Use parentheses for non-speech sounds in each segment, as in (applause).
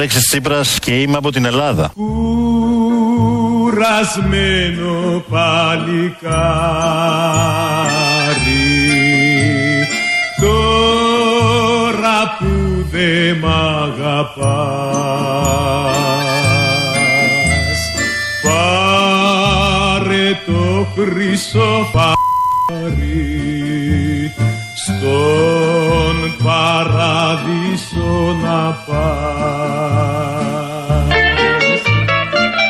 ο Αλέξης Τσίπρας και είμαι από την Ελλάδα. Κουρασμένο παλικάρι τώρα που δε μ' αγαπάς πάρε το χρυσό στον παράδεισο να πας.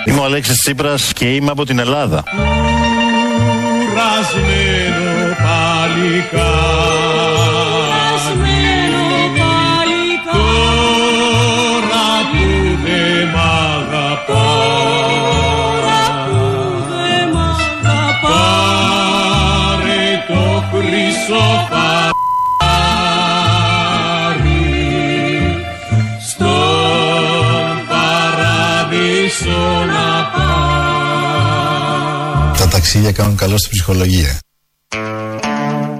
Είμαι ο Αλέξης Τσίπρας και είμαι από την Ελλάδα. Κουρασμένο παλικάρι Τα ταξίδια κάνουν καλό στην ψυχολογία.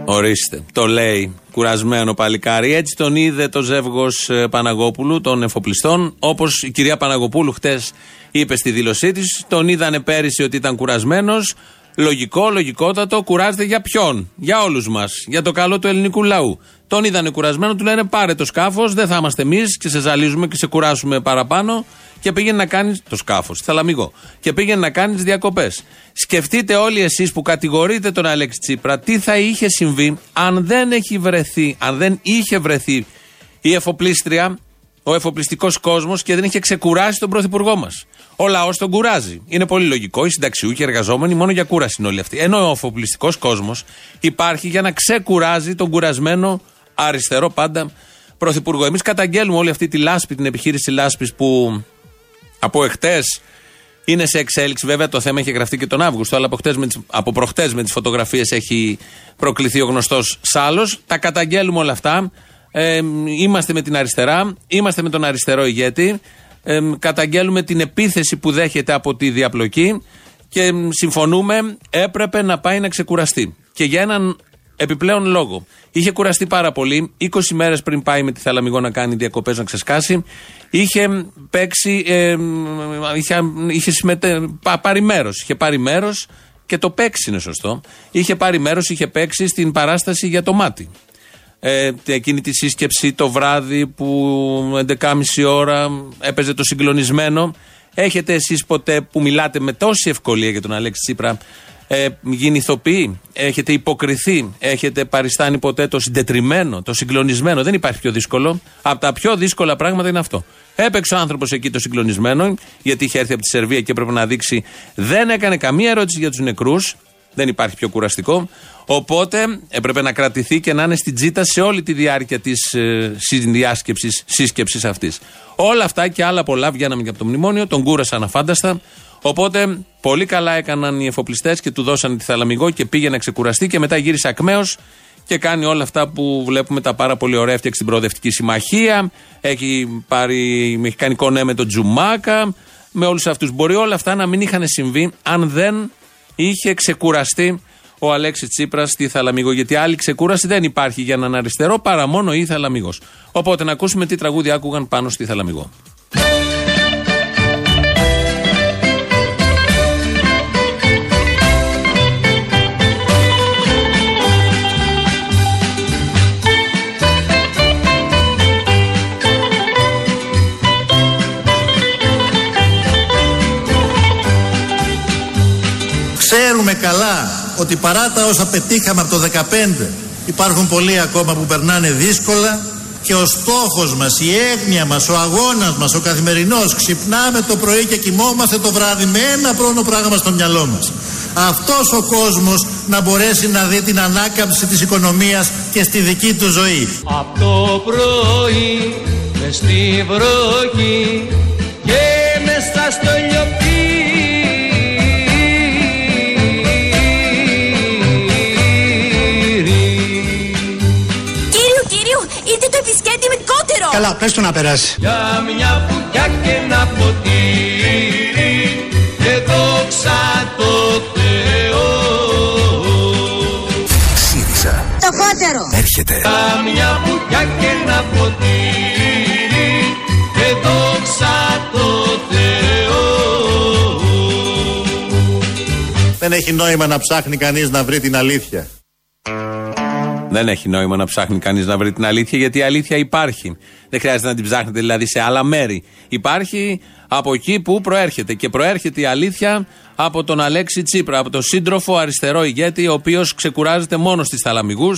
Ορίστε. Το λέει κουρασμένο παλικάρι. Έτσι τον είδε το ζεύγος ε, Παναγόπουλου των εφοπλιστών. Όπως η κυρία Παναγοπούλου χτες είπε στη δήλωσή της. Τον είδανε πέρυσι ότι ήταν κουρασμένος. Λογικό, λογικότατο. Κουράζεται για ποιον; Για όλους μας. Για το καλό του ελληνικού λαού. Τον είδανε κουρασμένο, του λένε πάρε το σκάφος, δεν θα είμαστε εμείς και σε ζαλίζουμε και σε κουράσουμε παραπάνω και πήγαινε να κάνεις. Το σκάφος, θαλαμίγο. Και πήγαινε να κάνεις διακοπές. Σκεφτείτε όλοι εσείς που κατηγορείτε τον Αλέξη Τσίπρα τι θα είχε συμβεί αν δεν έχει βρεθεί, αν δεν είχε βρεθεί η εφοπλίστρια, ο εφοπλιστικός κόσμος και δεν είχε ξεκουράσει τον πρωθυπουργό μας. Ο λαός τον κουράζει. Είναι πολύ λογικό. Οι συνταξιούχοι, οι εργαζόμενοι, μόνο για κούραση είναι όλοι αυτοί. Ενώ ο εφοπλιστικός κόσμος υπάρχει για να ξεκουράζει τον κουρασμένο αριστερό πάντα πρωθυπουργό. Εμείς καταγγέλνουμε όλη αυτή τη λάσπη, την επιχείρηση λάσπης που από εχθές είναι σε εξέλιξη. Βέβαια το θέμα έχει γραφτεί και τον Αύγουστο, αλλά από, με τις, από προχτές με τις φωτογραφίες έχει προκληθεί ο γνωστός Σάλος. Τα καταγγέλνουμε όλα αυτά. Ε, είμαστε με την αριστερά, είμαστε με τον αριστερό ηγέτη. Ε, καταγγέλνουμε την επίθεση που δέχεται από τη διαπλοκή και συμφωνούμε έπρεπε να πάει να ξεκουραστεί. Και για έναν επιπλέον λόγο. Είχε κουραστεί πάρα πολύ. 20 μέρες πριν πάει με τη Θαλαμιγό να κάνει διακοπές να ξεσκάσει, είχε παίξει. Ε, είχε, είχε συμμετέ, πάρει μέρος. Είχε πάρει μέρος και το παίξει είναι σωστό. Είχε πάρει μέρος, είχε παίξει στην παράσταση για το μάτι. Ε, εκείνη τη σύσκεψη το βράδυ που 11.30 ώρα έπαιζε το συγκλονισμένο. Έχετε εσείς ποτέ που μιλάτε με τόση ευκολία για τον Αλέξη Τσίπρα ε, γίνει ηθοποιοί, έχετε υποκριθεί, έχετε παριστάνει ποτέ το συντετριμένο, το συγκλονισμένο. Δεν υπάρχει πιο δύσκολο. Από τα πιο δύσκολα πράγματα είναι αυτό. Έπαιξε ο άνθρωπος εκεί το συγκλονισμένο, γιατί είχε έρθει από τη Σερβία και έπρεπε να δείξει. Δεν έκανε καμία ερώτηση για τους νεκρούς. Δεν υπάρχει πιο κουραστικό. Οπότε έπρεπε να κρατηθεί και να είναι στην τζίτα σε όλη τη διάρκεια της ε, συνδιάσκεψης, σύσκεψης αυτής. Όλα αυτά και άλλα πολλά βγαίναμε και από το μνημόνιο, τον κούρασαν αφάνταστα. Οπότε πολύ καλά έκαναν οι εφοπλιστές και του δώσαν τη θαλαμιγό και πήγε να ξεκουραστεί και μετά γύρισε ακμαίο και κάνει όλα αυτά που βλέπουμε τα πάρα πολύ ωραία. Έφτιαξε την προοδευτική συμμαχία, έχει, πάρει, έχει κάνει κονέ με τον Τζουμάκα, με όλους αυτούς. Μπορεί όλα αυτά να μην είχαν συμβεί αν δεν είχε ξεκουραστεί ο Αλέξης Τσίπρας στη Θαλαμίγο. Γιατί άλλη ξεκούραση δεν υπάρχει για έναν αριστερό παρά μόνο η Θαλαμίγο. Οπότε να ακούσουμε τι τραγούδι άκουγαν πάνω στη Θαλαμίγο. Ξέρουμε καλά ότι παρά τα όσα πετύχαμε από το 2015 υπάρχουν πολλοί ακόμα που περνάνε δύσκολα και ο στόχος μας, η έγνοια μας, ο αγώνας μας, ο καθημερινός ξυπνάμε το πρωί και κοιμόμαστε το βράδυ με ένα πρώτο πράγμα στο μυαλό μας. Αυτός ο κόσμος να μπορέσει να δει την ανάκαμψη της οικονομίας και στη δική του ζωή. Από το πρωί μες στη βροχή και μέσα στο Καλά, πες του να περάσει. Για μια φουτιά και ένα ποτήρι και δόξα το Θεό. ΣΥΡΙΖΑ. Φτωχότερο. Έρχεται. Για μια φουτιά και ένα ποτήρι και δόξα το Θεό. Δεν έχει νόημα να ψάχνει κανείς να βρει την αλήθεια. Δεν έχει νόημα να ψάχνει κανείς να βρει την αλήθεια, γιατί η αλήθεια υπάρχει. Δεν χρειάζεται να την ψάχνετε δηλαδή σε άλλα μέρη. Υπάρχει από εκεί που προέρχεται. Και προέρχεται η αλήθεια από τον Αλέξη Τσίπρα, από τον σύντροφο αριστερό ηγέτη, ο οποίος ξεκουράζεται μόνος στι θαλαμιγού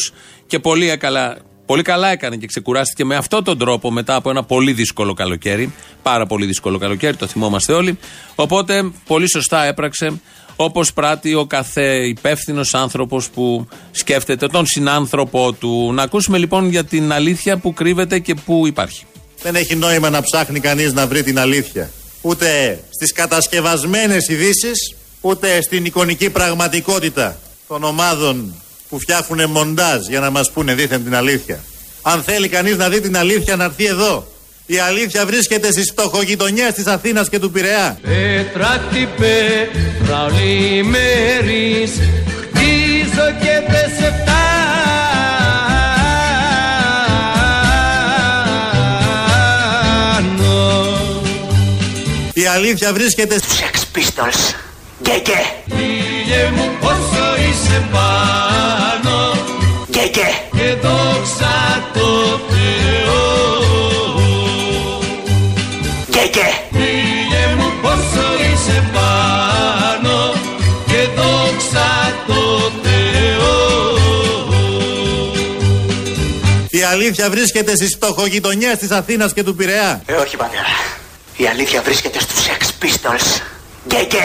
και πολύ καλά, πολύ καλά έκανε και ξεκουράστηκε με αυτόν τον τρόπο μετά από ένα πολύ δύσκολο καλοκαίρι. Πάρα πολύ δύσκολο καλοκαίρι, το θυμόμαστε όλοι. Οπότε πολύ σωστά έπραξε όπως πράττει ο κάθε υπεύθυνος άνθρωπος που σκέφτεται τον συνάνθρωπό του. Να ακούσουμε λοιπόν για την αλήθεια που κρύβεται και που υπάρχει. Δεν έχει νόημα να ψάχνει κανείς να βρει την αλήθεια. Ούτε στις κατασκευασμένες ειδήσεις, ούτε στην εικονική πραγματικότητα των ομάδων που φτιάχνουν μοντάζ για να μας πούνε δίθεν την αλήθεια. Αν θέλει κανείς να δει την αλήθεια να έρθει εδώ. Η αλήθεια βρίσκεται στις φτωχογειτονιές της Αθήνας και του Πειραιά. Πέτρα τι πέτρα ολιμέρης Χτίζω και δεν σε φτάνω Η αλήθεια βρίσκεται στις Sex Pistols. Γκέγκε, Φίλε μου πόσο είσαι πάνω γκέγκε, Και δόξα αλήθεια βρίσκεται στις φτωχογειτονιές της Αθήνας και του Πειραιά; Ε, όχι πατέρα. Η αλήθεια βρίσκεται στους Sex Pistols. Γκέγκε,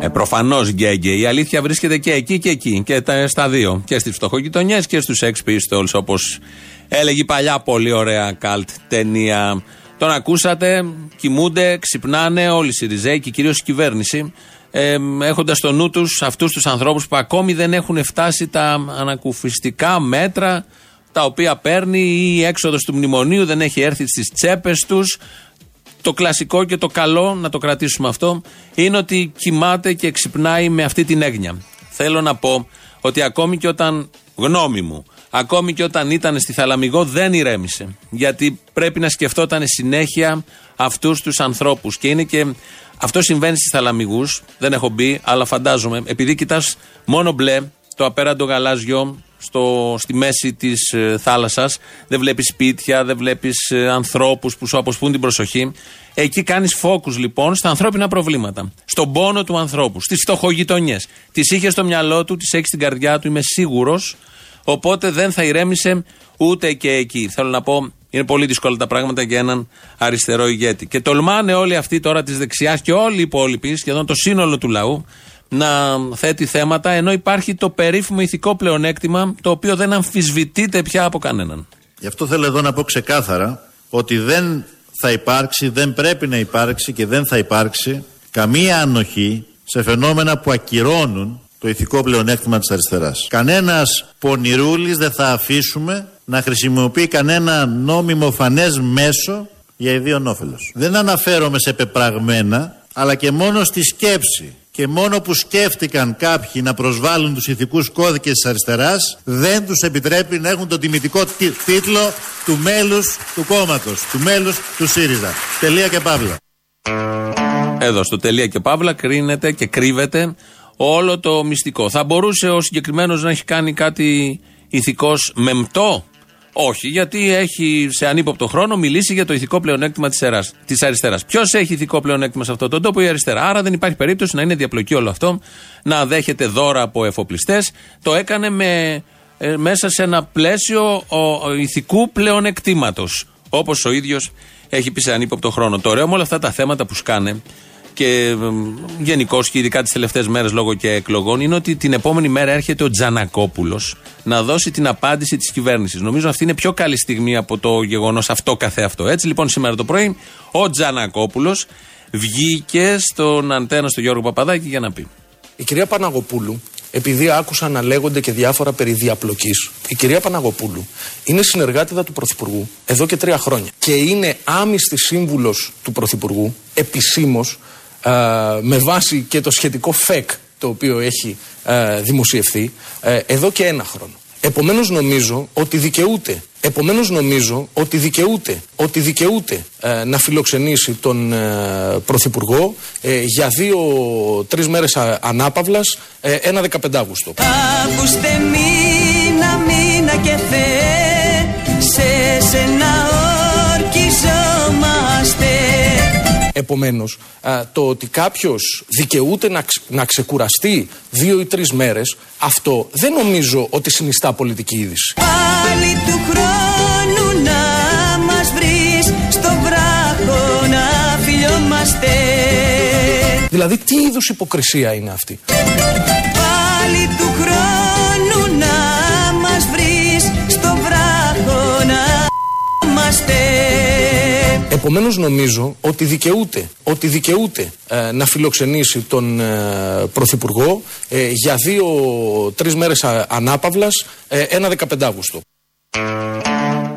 Ε, Προφανώς γκέγκε. Η αλήθεια βρίσκεται και εκεί και εκεί. Και τα, στα δύο. Και στις φτωχογειτονιές και στους Sex Pistols, όπως έλεγε η παλιά πολύ ωραία καλτ ταινία. Τον ακούσατε, κοιμούνται, ξυπνάνε όλοι οι Σιριζέοι και κυρίως η κυβέρνηση. Ε, Έχοντας στο νου τους αυτούς τους ανθρώπους που ακόμη δεν έχουν φτάσει τα ανακουφιστικά μέτρα τα οποία παίρνει ή η έξοδος του μνημονίου δεν έχει έρθει στις τσέπες τους. Το κλασικό και το καλό, να το κρατήσουμε αυτό, είναι ότι κοιμάται και ξυπνάει με αυτή την έγνοια. Θέλω να πω ότι ακόμη και όταν, γνώμη μου, ακόμη και όταν ήταν στη Θαλαμιγό δεν ηρέμησε. Γιατί πρέπει να σκεφτόταν συνέχεια αυτούς τους ανθρώπους. Και είναι και. Αυτό συμβαίνει στις Θαλαμιγούς, δεν έχω μπει, αλλά φαντάζομαι, επειδή κοιτάς μόνο μπλε, το απέραντο γαλάζιο, στο, στη μέση της ε, θάλασσας, δεν βλέπεις σπίτια, δεν βλέπεις ε, ανθρώπους που σου αποσπούν την προσοχή. Εκεί κάνεις φόκου λοιπόν στα ανθρώπινα προβλήματα. Στον πόνο του ανθρώπου, στις φτωχογειτονιές. Τις είχες στο μυαλό του, τις έχεις στην καρδιά του, είμαι σίγουρος. Οπότε δεν θα ηρέμησε ούτε και εκεί. Θέλω να πω, είναι πολύ δύσκολα τα πράγματα για έναν αριστερό ηγέτη. Και τολμάνε όλοι αυτοί τώρα της δεξιάς και όλοι οι υπόλοιποι, σχεδόν το σύνολο του λαού, να θέτει θέματα, ενώ υπάρχει το περίφημο ηθικό πλεονέκτημα, το οποίο δεν αμφισβητείται πια από κανέναν. Γι' αυτό θέλω εδώ να πω ξεκάθαρα ότι δεν θα υπάρξει, δεν πρέπει να υπάρξει και δεν θα υπάρξει καμία ανοχή σε φαινόμενα που ακυρώνουν το ηθικό πλεονέκτημα της αριστεράς. Κανένας πονηρούλης δεν θα αφήσουμε να χρησιμοποιεί κανένα νόμιμο φανές μέσο για ιδίον όφελος. Δεν αναφέρομαι σε πεπραγμένα, αλλά και μόνο στη σκέψη και μόνο που σκέφτηκαν κάποιοι να προσβάλλουν τους ηθικούς κώδικες της αριστεράς δεν τους επιτρέπει να έχουν τον τιμητικό τι- τίτλο του μέλους του κόμματος, του μέλους του ΣΥΡΙΖΑ. Τελεία και παύλα. Εδώ στο τελεία και παύλα κρίνεται και κρύβεται όλο το μυστικό. Θα μπορούσε ο συγκεκριμένος να έχει κάνει κάτι ηθικός μεμτό; Όχι, γιατί έχει σε ανύποπτο χρόνο μιλήσει για το ηθικό πλεονέκτημα της της αριστεράς. Ποιος έχει ηθικό πλεονέκτημα σε αυτόν τον τόπο, η αριστερά. Άρα δεν υπάρχει περίπτωση να είναι διαπλοκή όλο αυτό, να δέχεται δώρα από εφοπλιστές. Το έκανε με, ε, μέσα σε ένα πλαίσιο ο, ο ηθικού πλεονεκτήματος. Όπως ο ίδιος έχει πει σε ανύποπτο χρόνο. Το ωραίο με όλα αυτά τα θέματα που σκάνε και γενικώς και ειδικά τις τελευταίες μέρες λόγω και εκλογών είναι ότι την επόμενη μέρα έρχεται ο Τζανακόπουλος να δώσει την απάντηση της κυβέρνησης. Νομίζω αυτή είναι πιο καλή στιγμή από το γεγονός αυτό καθεαυτό. Έτσι λοιπόν σήμερα το πρωί ο Τζανακόπουλος βγήκε στον αντένα στο Γιώργο Παπαδάκη για να πει. Η κυρία Παναγοπούλου, επειδή άκουσα να λέγονται και διάφορα περί διαπλοκής, η κυρία Παναγοπούλου είναι συνεργάτηδα του Πρωθυπουργού εδώ και τρία χρόνια. Και είναι άμυστης σύμβουλος του Πρωθυπουργού, επισήμως, α, με βάση και το σχετικό ΦΕΚ το οποίο έχει α, δημοσιευθεί, ε, εδώ και ένα χρόνο. Επομένως νομίζω ότι δικαιούται. Επομένως νομίζω ότι δικαιούται, ότι δικαιούται ε, να φιλοξενήσει τον ε, Πρωθυπουργό ε, για δύο-τρει μέρες ανάπαυλας ε, ένα 15 Αύγουστο. Αύγουστε μήνα, μήνα και θε, σε σένα Επομένως, το ότι κάποιος δικαιούται να, ξ- να ξεκουραστεί δύο ή τρεις μέρες, αυτό δεν νομίζω ότι συνιστά πολιτική είδηση. Πάλι του χρόνου να μας βρεις στο βράχο να φιλιόμαστε Δηλαδή, τι είδους υποκρισία είναι αυτή; Πάλι του Επομένως, νομίζω ότι δικαιούται, ότι δικαιούται ε, να φιλοξενήσει τον ε, Πρωθυπουργό ε, για δύο-τρει μέρες ανάπαυλας ένα 15 Αύγουστο.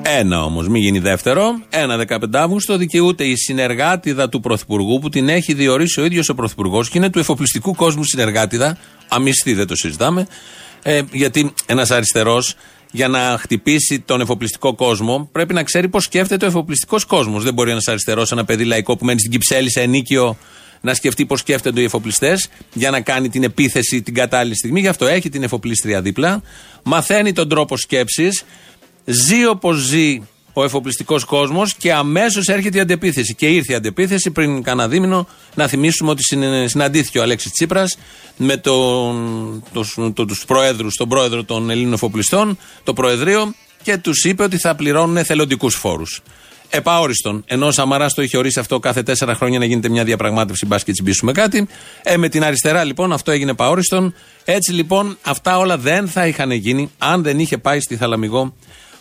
Ένα όμως, μην γίνει δεύτερο. Ένα 15 Αύγουστο δικαιούται η συνεργάτηδα του Πρωθυπουργού που την έχει διορίσει ο ίδιος ο Πρωθυπουργός και είναι του εφοπλιστικού κόσμου συνεργάτηδα. Αμυστή δεν το συζητάμε. Ε, γιατί ένας αριστερός για να χτυπήσει τον εφοπλιστικό κόσμο πρέπει να ξέρει πώς σκέφτεται ο εφοπλιστικός κόσμος. Δεν μπορεί ένας αριστερός, ένα παιδί λαϊκό που μένει στην Κυψέλη σε ενίκιο να σκεφτεί πώς σκέφτονται οι εφοπλιστές για να κάνει την επίθεση την κατάλληλη στιγμή. Γι' αυτό έχει την εφοπλίστρια δίπλα. Μαθαίνει τον τρόπο σκέψης. Ζει όπως ζει ο εφοπλιστικός κόσμος και αμέσως έρχεται η αντεπίθεση. Και ήρθε η αντεπίθεση πριν κανένα δίμηνο. Να θυμίσουμε ότι συνε- συναντήθηκε ο Αλέξης Τσίπρας με τον, το, το, τους προέδρους, τον πρόεδρο των Ελλήνων εφοπλιστών, το Προεδρείο, και τους είπε ότι θα πληρώνουν εθελοντικούς φόρους. Επαόριστον. Ενώ ο Σαμαράς το είχε ορίσει αυτό κάθε τέσσερα χρόνια να γίνεται μια διαπραγμάτευση, μπας και τσιμπήσουμε κάτι. Ε, με την αριστερά λοιπόν αυτό έγινε επαόριστον. Έτσι λοιπόν αυτά όλα δεν θα είχαν γίνει αν δεν είχε πάει στη Θαλαμιγό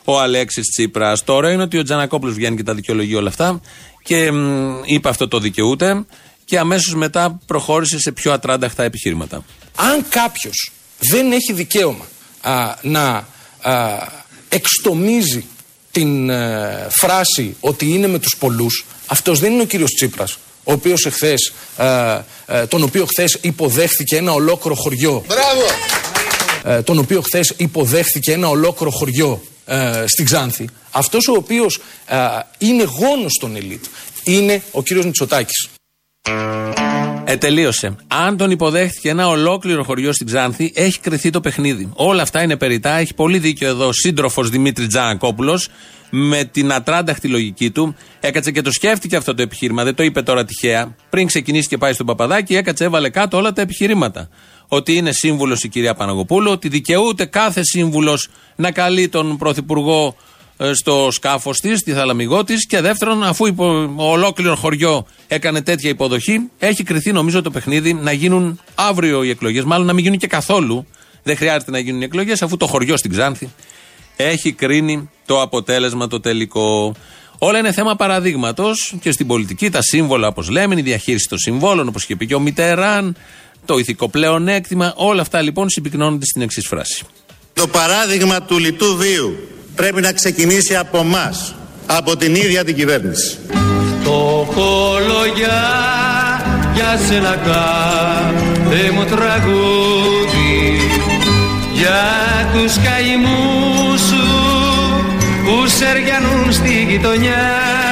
ο Αλέξης Τσίπρας. Τώρα είναι ότι ο Τζανακόπουλος βγαίνει και τα δικαιολογεί όλα αυτά και μ, είπε αυτό το δικαιούται και αμέσως μετά προχώρησε σε πιο ατράνταχτα επιχείρηματα. Αν κάποιος δεν έχει δικαίωμα α, να α, εξτομίζει την ε, φράση ότι είναι με τους πολλούς, αυτός δεν είναι ο κύριος Τσίπρας, ο οποίος εχθές, ε, ε, τον οποίο χθες υποδέχθηκε ένα ολόκληρο χωριό. Μπράβο! τον οποίο χθες υποδέχθηκε ένα ολόκληρο χωριό ε, στην Ξάνθη. Αυτός ο οποίος ε, είναι γόνος των ελίτ είναι ο κύριος Μητσοτάκης. Ε, τελείωσε. Αν τον υποδέχτηκε ένα ολόκληρο χωριό στην Ξάνθη, έχει κρυθεί το παιχνίδι. Όλα αυτά είναι περιτά. Έχει πολύ δίκιο εδώ ο σύντροφος Δημήτρης Τζανακόπουλος με την ατράνταχτη λογική του. Έκατσε και το σκέφτηκε αυτό το επιχείρημα. Δεν το είπε τώρα τυχαία. Πριν ξεκινήσει και πάει στον Παπαδάκη, έκατσε, έβαλε κάτω όλα τα επιχειρήματα. Ότι είναι σύμβουλος η κυρία Παναγοπούλου, ότι δικαιούται κάθε σύμβουλος να καλεί τον Πρωθυπουργό ε, στο σκάφος της, στη θαλαμιγό της. Και δεύτερον, αφού υπο, ολόκληρο χωριό έκανε τέτοια υποδοχή, έχει κρυθεί νομίζω το παιχνίδι να γίνουν αύριο οι εκλογές. Μάλλον να μην γίνουν και καθόλου. Δεν χρειάζεται να γίνουν οι εκλογές, αφού το χωριό στην Ξάνθη έχει κρίνει το αποτέλεσμα το τελικό. Όλα είναι θέμα παραδείγματος και στην πολιτική τα σύμβολα, όπως λέμε, η διαχείριση των συμβόλων, όπως είχε πει και ο Μιτεράν, το ηθικό πλεονέκτημα. Όλα αυτά λοιπόν συμπυκνώνονται στην εξής φράση. Το παράδειγμα του λιτού βίου πρέπει να ξεκινήσει από εμά, από την ίδια την κυβέρνηση. Το χολογιά για σένα κάθε μου τραγούδι για τους καημούς σου που σεριανούν στη γειτονιά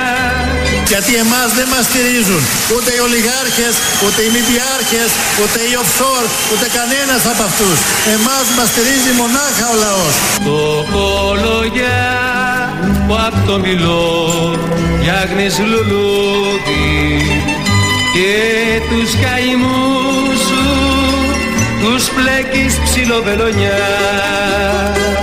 Γιατί εμάς δεν μας στηρίζουν ούτε οι ολιγάρχες, ούτε οι μηδιάρχες, ούτε οι offshore, ούτε κανένας από αυτούς. Εμάς μας στηρίζει μονάχα ο λαός. Το χολογιά που απ' το μιλό φτιάχνεις λουλούδι και τους καημούς σου τους πλέκεις ψιλοβελονιά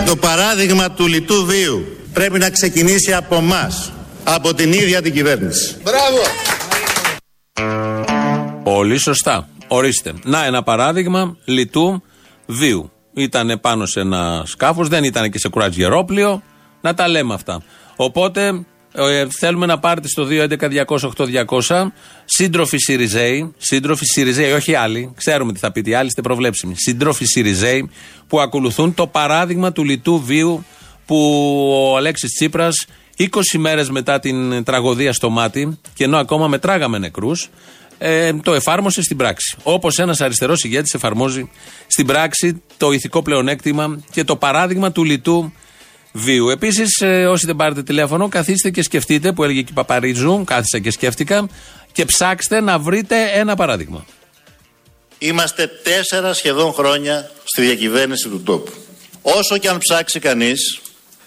Το παράδειγμα του λιτού βίου πρέπει να ξεκινήσει από εμάς, από την ίδια την κυβέρνηση. Πολύ σωστά. Ορίστε. Να ένα παράδειγμα λιτού βίου. Ήταν πάνω σε ένα σκάφος, δεν ήταν και σε κουράτζιερόπλιο. Να τα λέμε αυτά. Οπότε ε, θέλουμε να πάρετε στο 211-200-8200 σύντροφοι Σιριζέοι, σύντροφοι Σιριζέοι, όχι άλλοι. Ξέρουμε τι θα πείτε οι άλλοι, είστε προβλέψιμοι. Σύντροφοι Σιριζέοι που ακολουθούν το παράδειγμα του λιτού βίου που ο Αλέξης Τσίπρας 20 μέρες μετά την τραγωδία στο μάτι και ενώ ακόμα μετράγαμε νεκρούς ε, το εφάρμοσε στην πράξη. Όπως ένας αριστερός ηγέτης εφαρμόζει στην πράξη το ηθικό πλεονέκτημα και το παράδειγμα του λιτού βίου. Επίσης, ε, όσοι δεν πάρετε τηλέφωνο, καθίστε και σκεφτείτε, που έλεγε και η Παπαρίζου, κάθισα και σκέφτηκα, και ψάξτε να βρείτε ένα παράδειγμα. Είμαστε τέσσερα σχεδόν χρόνια στη διακυβέρνηση του τόπου. Όσο και αν ψάξει κανείς,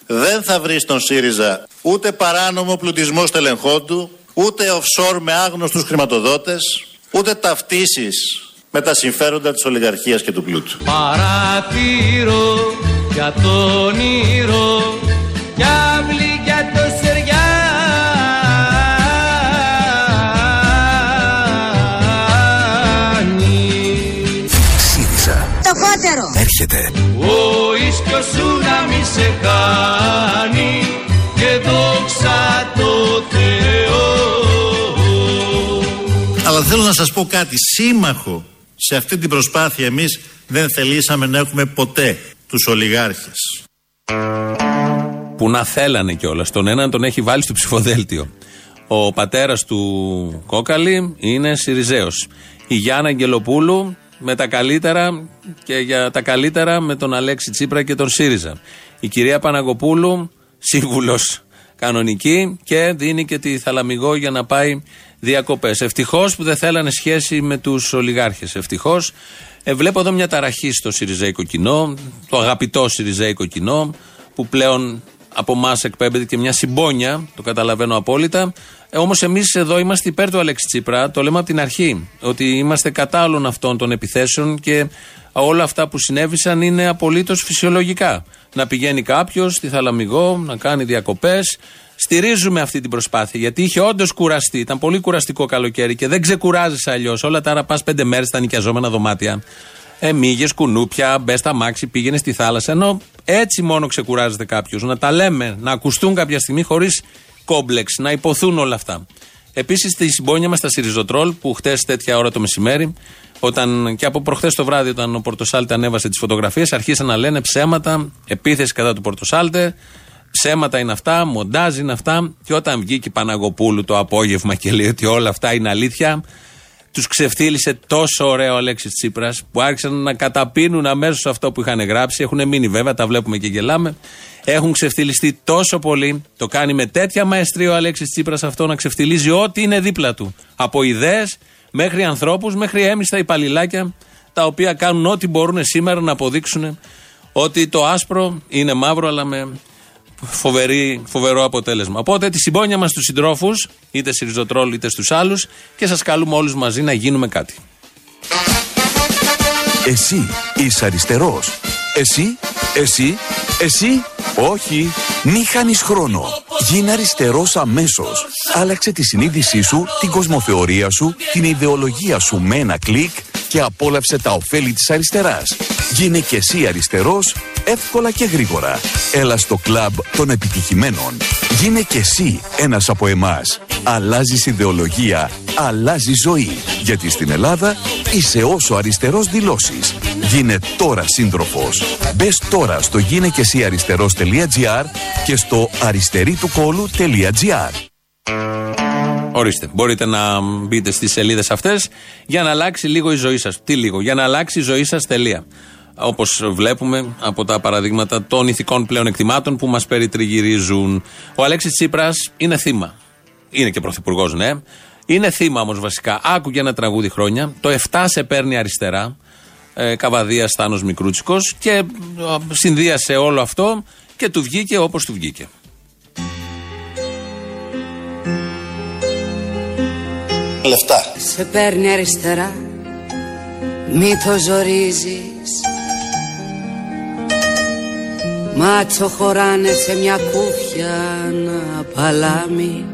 δεν θα βρεις στον ΣΥΡΙΖΑ ούτε παράνομο πλουτισμό στελεχών του, ούτε offshore με άγνωστους χρηματοδότες, ούτε ταυτίσεις με τα συμφέροντα της ολιγαρχίας και του πλούτου. Παρατήρω για τον ήρω κι αύλη για το Σεριάνι ΣΥΡΙΖΑ. Το κότερο. Έρχεται. Ο ίσκιος σου να μη σε κάνει και δόξα το Θεό Αλλά θέλω να σας πω κάτι, σύμμαχο σε αυτή την προσπάθεια εμείς δεν θελήσαμε να έχουμε ποτέ τους ολιγάρχες. Που να θέλανε κιόλας. Τον έναν τον έχει βάλει στο ψηφοδέλτιο. Ο πατέρας του Κόκαλη είναι Σιριζέος. Η Γιάννα Αγγελοπούλου με τα καλύτερα και για τα καλύτερα με τον Αλέξη Τσίπρα και τον ΣΥΡΙΖΑ. Η κυρία Παναγοπούλου, σύμβουλος κανονική και δίνει και τη θαλαμιγό για να πάει διακοπές. Ευτυχώς που δεν θέλανε σχέση με τους ολιγάρχες. Ευτυχώς. Ε, βλέπω εδώ μια ταραχή στο Σιριζέικο κοινό, το αγαπητό Σιριζέικο κοινό, που πλέον από εμάς εκπέμπεται και μια συμπόνια, το καταλαβαίνω απόλυτα. Ε, Όμως εμείς εδώ είμαστε υπέρ του Αλέξη Τσίπρα, το λέμε από την αρχή. Ότι είμαστε κατά όλων αυτών των επιθέσεων και όλα αυτά που συνέβησαν είναι απολύτως φυσιολογικά. Να πηγαίνει κάποιος στη Θαλαμιγό, να κάνει διακοπές. Στηρίζουμε αυτή την προσπάθεια γιατί είχε όντως κουραστεί. Ήταν πολύ κουραστικό καλοκαίρι και δεν ξεκουράζει αλλιώς. Όλα τα άρα πας πέντε μέρες στα νοικιαζόμενα δωμάτια. Ε, μύγες, κουνούπια, μπε στα μάξι, πήγαινε στη θάλασσα. Ενώ έτσι μόνο ξεκουράζεται κάποιος. Να τα λέμε, να ακουστούν κάποια στιγμή χωρίς κόμπλεξ, να υποθούν όλα αυτά. Επίσης, στη συμπόνια μας στα Σιριζοτρόλ, που χτες τέτοια ώρα το μεσημέρι, όταν, και από προχθές το βράδυ, όταν ο Πορτοσάλτε ανέβασε τις φωτογραφίες, αρχίσαν να λένε ψέματα, επίθεση κατά του Πορτοσάλτε, ψέματα είναι αυτά, μοντάζ είναι αυτά. Και όταν βγήκε η Παναγοπούλου το απόγευμα και λέει ότι όλα αυτά είναι αλήθεια, τους ξεφτύλισε τόσο ωραίο ο Αλέξης Τσίπρας που άρχισαν να καταπίνουν αμέσως αυτό που είχαν γράψει. Έχουν μείνει βέβαια, τα βλέπουμε και γελάμε. Έχουν ξεφτυλιστεί τόσο πολύ. Το κάνει με τέτοια μαεστρία ο Αλέξης Τσίπρας αυτό να ξεφτυλίζει ό,τι είναι δίπλα του. Από ιδέες μέχρι ανθρώπους, μέχρι έμιστα υπαλληλάκια τα οποία κάνουν ό,τι μπορούν σήμερα να αποδείξουν ότι το άσπρο είναι μαύρο, αλλά με φοβερή, φοβερό αποτέλεσμα. Οπότε τη συμπόνια μας στους συντρόφους, είτε στη Ριζοτρόλ είτε στους άλλους, και σας καλούμε όλους μαζί να γίνουμε κάτι. Εσύ είσαι αριστερός. Εσύ, εσύ, εσύ, όχι. Μη χάνεις χρόνο. Γίνε αριστερός αμέσως. Άλλαξε τη συνείδησή σου, την κοσμοθεωρία σου, την ιδεολογία σου με ένα κλικ και απόλαυσε τα ωφέλη της αριστεράς. Γίνε και εσύ αριστερός, εύκολα και γρήγορα. Έλα στο κλαμπ των επιτυχημένων. Γίνε και εσύ ένας από εμάς. Αλλάζεις ιδεολογία, αλλάζει ζωή. Γιατί στην Ελλάδα είσαι όσο αριστερός δηλώσεις. Γίνε τώρα σύντροφος. Μπες τώρα στο γίνεκεσυαριστερός.gr και στο αριστερήτουκόλου.gr Ορίστε. Μπορείτε να μπείτε στις σελίδες αυτές για να αλλάξει λίγο η ζωή σας. Τι λίγο, για να αλλάξει η ζωή σας, τελεία. Όπως βλέπουμε από τα παραδείγματα των ηθικών πλέον εκτιμάτων που μας περιτριγυρίζουν. Ο Αλέξης Τσίπρας είναι θύμα. Είναι και πρωθυπουργός, ναι. Είναι θύμα όμως βασικά. Άκουγε ένα τραγούδι χρόνια. Το 7 σε παίρνει αριστερά. Ε, Καβαδίας Στάνο Μικρούτσικος. Και ε, συνδύασε όλο αυτό και του βγήκε όπως του βγήκε. Λεφτά. Σε παίρνει αριστερά Μη το ζορίζεις Μάτσο χωράνε σε μια κούφια ένα παλάμι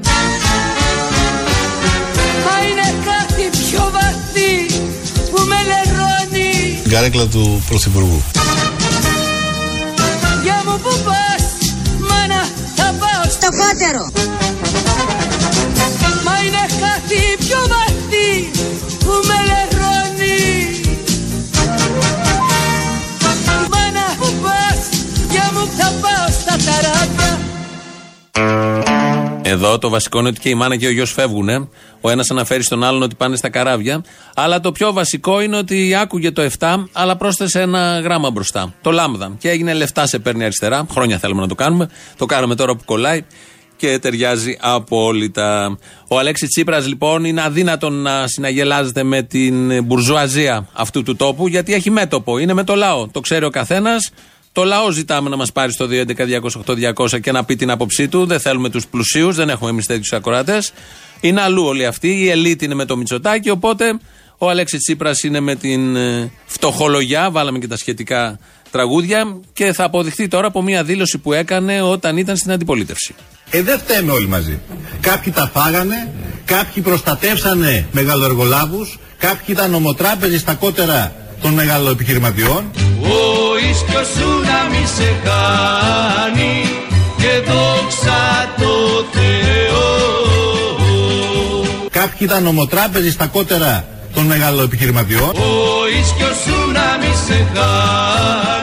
Μα είναι κάτι πιο βαθύ που με λερώνει Γκαρέκλα του Πρωθυπουργού. Για μου που πας μάνα θα πάω στο Το κότερο. Μα είναι κάτι πιο βαθύ που με λερώνει Μάνα που πας, για μου θα πάω στα ταράτια Εδώ το βασικό είναι ότι και η μάνα και ο γιος φεύγουν. Ο ένας αναφέρει στον άλλον ότι πάνε στα καράβια. Αλλά το πιο βασικό είναι ότι άκουγε το 7, αλλά πρόσθεσε ένα γράμμα μπροστά. Το λάμδα. Και έγινε λεφτά σε παίρνει αριστερά. Χρόνια θέλουμε να το κάνουμε. Το κάνουμε τώρα που κολλάει και ταιριάζει απόλυτα. Ο Αλέξης Τσίπρας λοιπόν είναι αδύνατο να συναγελάζεται με την μπουρζουαζία αυτού του τόπου γιατί έχει μέτωπο. Είναι με το λαό. Το ξέρει ο καθένας. Το λαό ζητάμε να μας πάρει στο 211-208-200 και να πει την άποψή του. Δεν θέλουμε τους πλουσίους, δεν έχουμε εμείς τέτοιους ακροατές. Είναι αλλού όλοι αυτοί. Η ελίτ είναι με το Μητσοτάκι. Οπότε ο Αλέξης Τσίπρας είναι με την ε, φτωχολογιά. Βάλαμε και τα σχετικά τραγούδια. Και θα αποδειχθεί τώρα από μια δήλωση που έκανε όταν ήταν στην αντιπολίτευση. Ε, δεν φταίμε όλοι μαζί. Κάποιοι τα φάγανε, κάποιοι προστατεύσανε μεγαλοεργολάβους, κάποιοι ήταν ομοτράπεζοι στα κότερα των μεγαλοεπιχειρηματιών. Ο ίσκιος σου να μη σε χάνει και δόξα το Θεό. Κάποιοι ήταν ομοτράπεζοι στα κότερα των μεγαλοεπιχειρηματιών. Ο ίσκιος σου να μη σε χάνει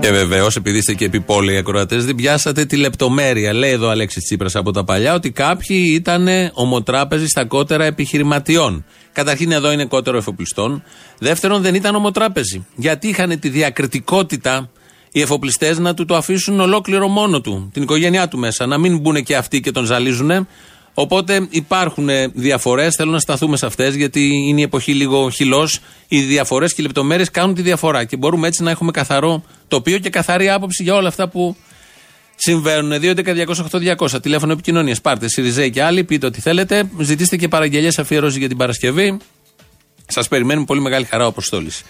Και βεβαίως, επειδή είστε και επιπόλαιοι ακροατές, δεν πιάσατε τη λεπτομέρεια. Λέει εδώ ο Αλέξης Τσίπρας από τα παλιά ότι κάποιοι ήταν ομοτράπεζοι στα κότερα επιχειρηματιών. Καταρχήν εδώ είναι κότερο εφοπλιστών. Δεύτερον, δεν ήταν ομοτράπεζοι. Γιατί είχαν τη διακριτικότητα οι εφοπλιστές να του το αφήσουν ολόκληρο μόνο του, την οικογένειά του μέσα. Να μην μπουν και αυτοί και τον ζαλίζουν. Οπότε υπάρχουν διαφορές. Θέλω να σταθούμε σε αυτές, γιατί είναι η εποχή λίγο χυλός. Οι διαφορές και οι λεπτομέρειες κάνουν τη διαφορά. Και μπορούμε έτσι να έχουμε καθαρό τοπίο και καθαρή άποψη για όλα αυτά που συμβαίνουν. 2.11.208.200 τηλέφωνο επικοινωνίας. Πάρτε Σιριζέη και άλλοι, πείτε ό,τι θέλετε. Ζητήστε και παραγγελίες αφιερώσει για την Παρασκευή. Σας περιμένουμε πολύ μεγάλη χαρά ο Αποστόλης.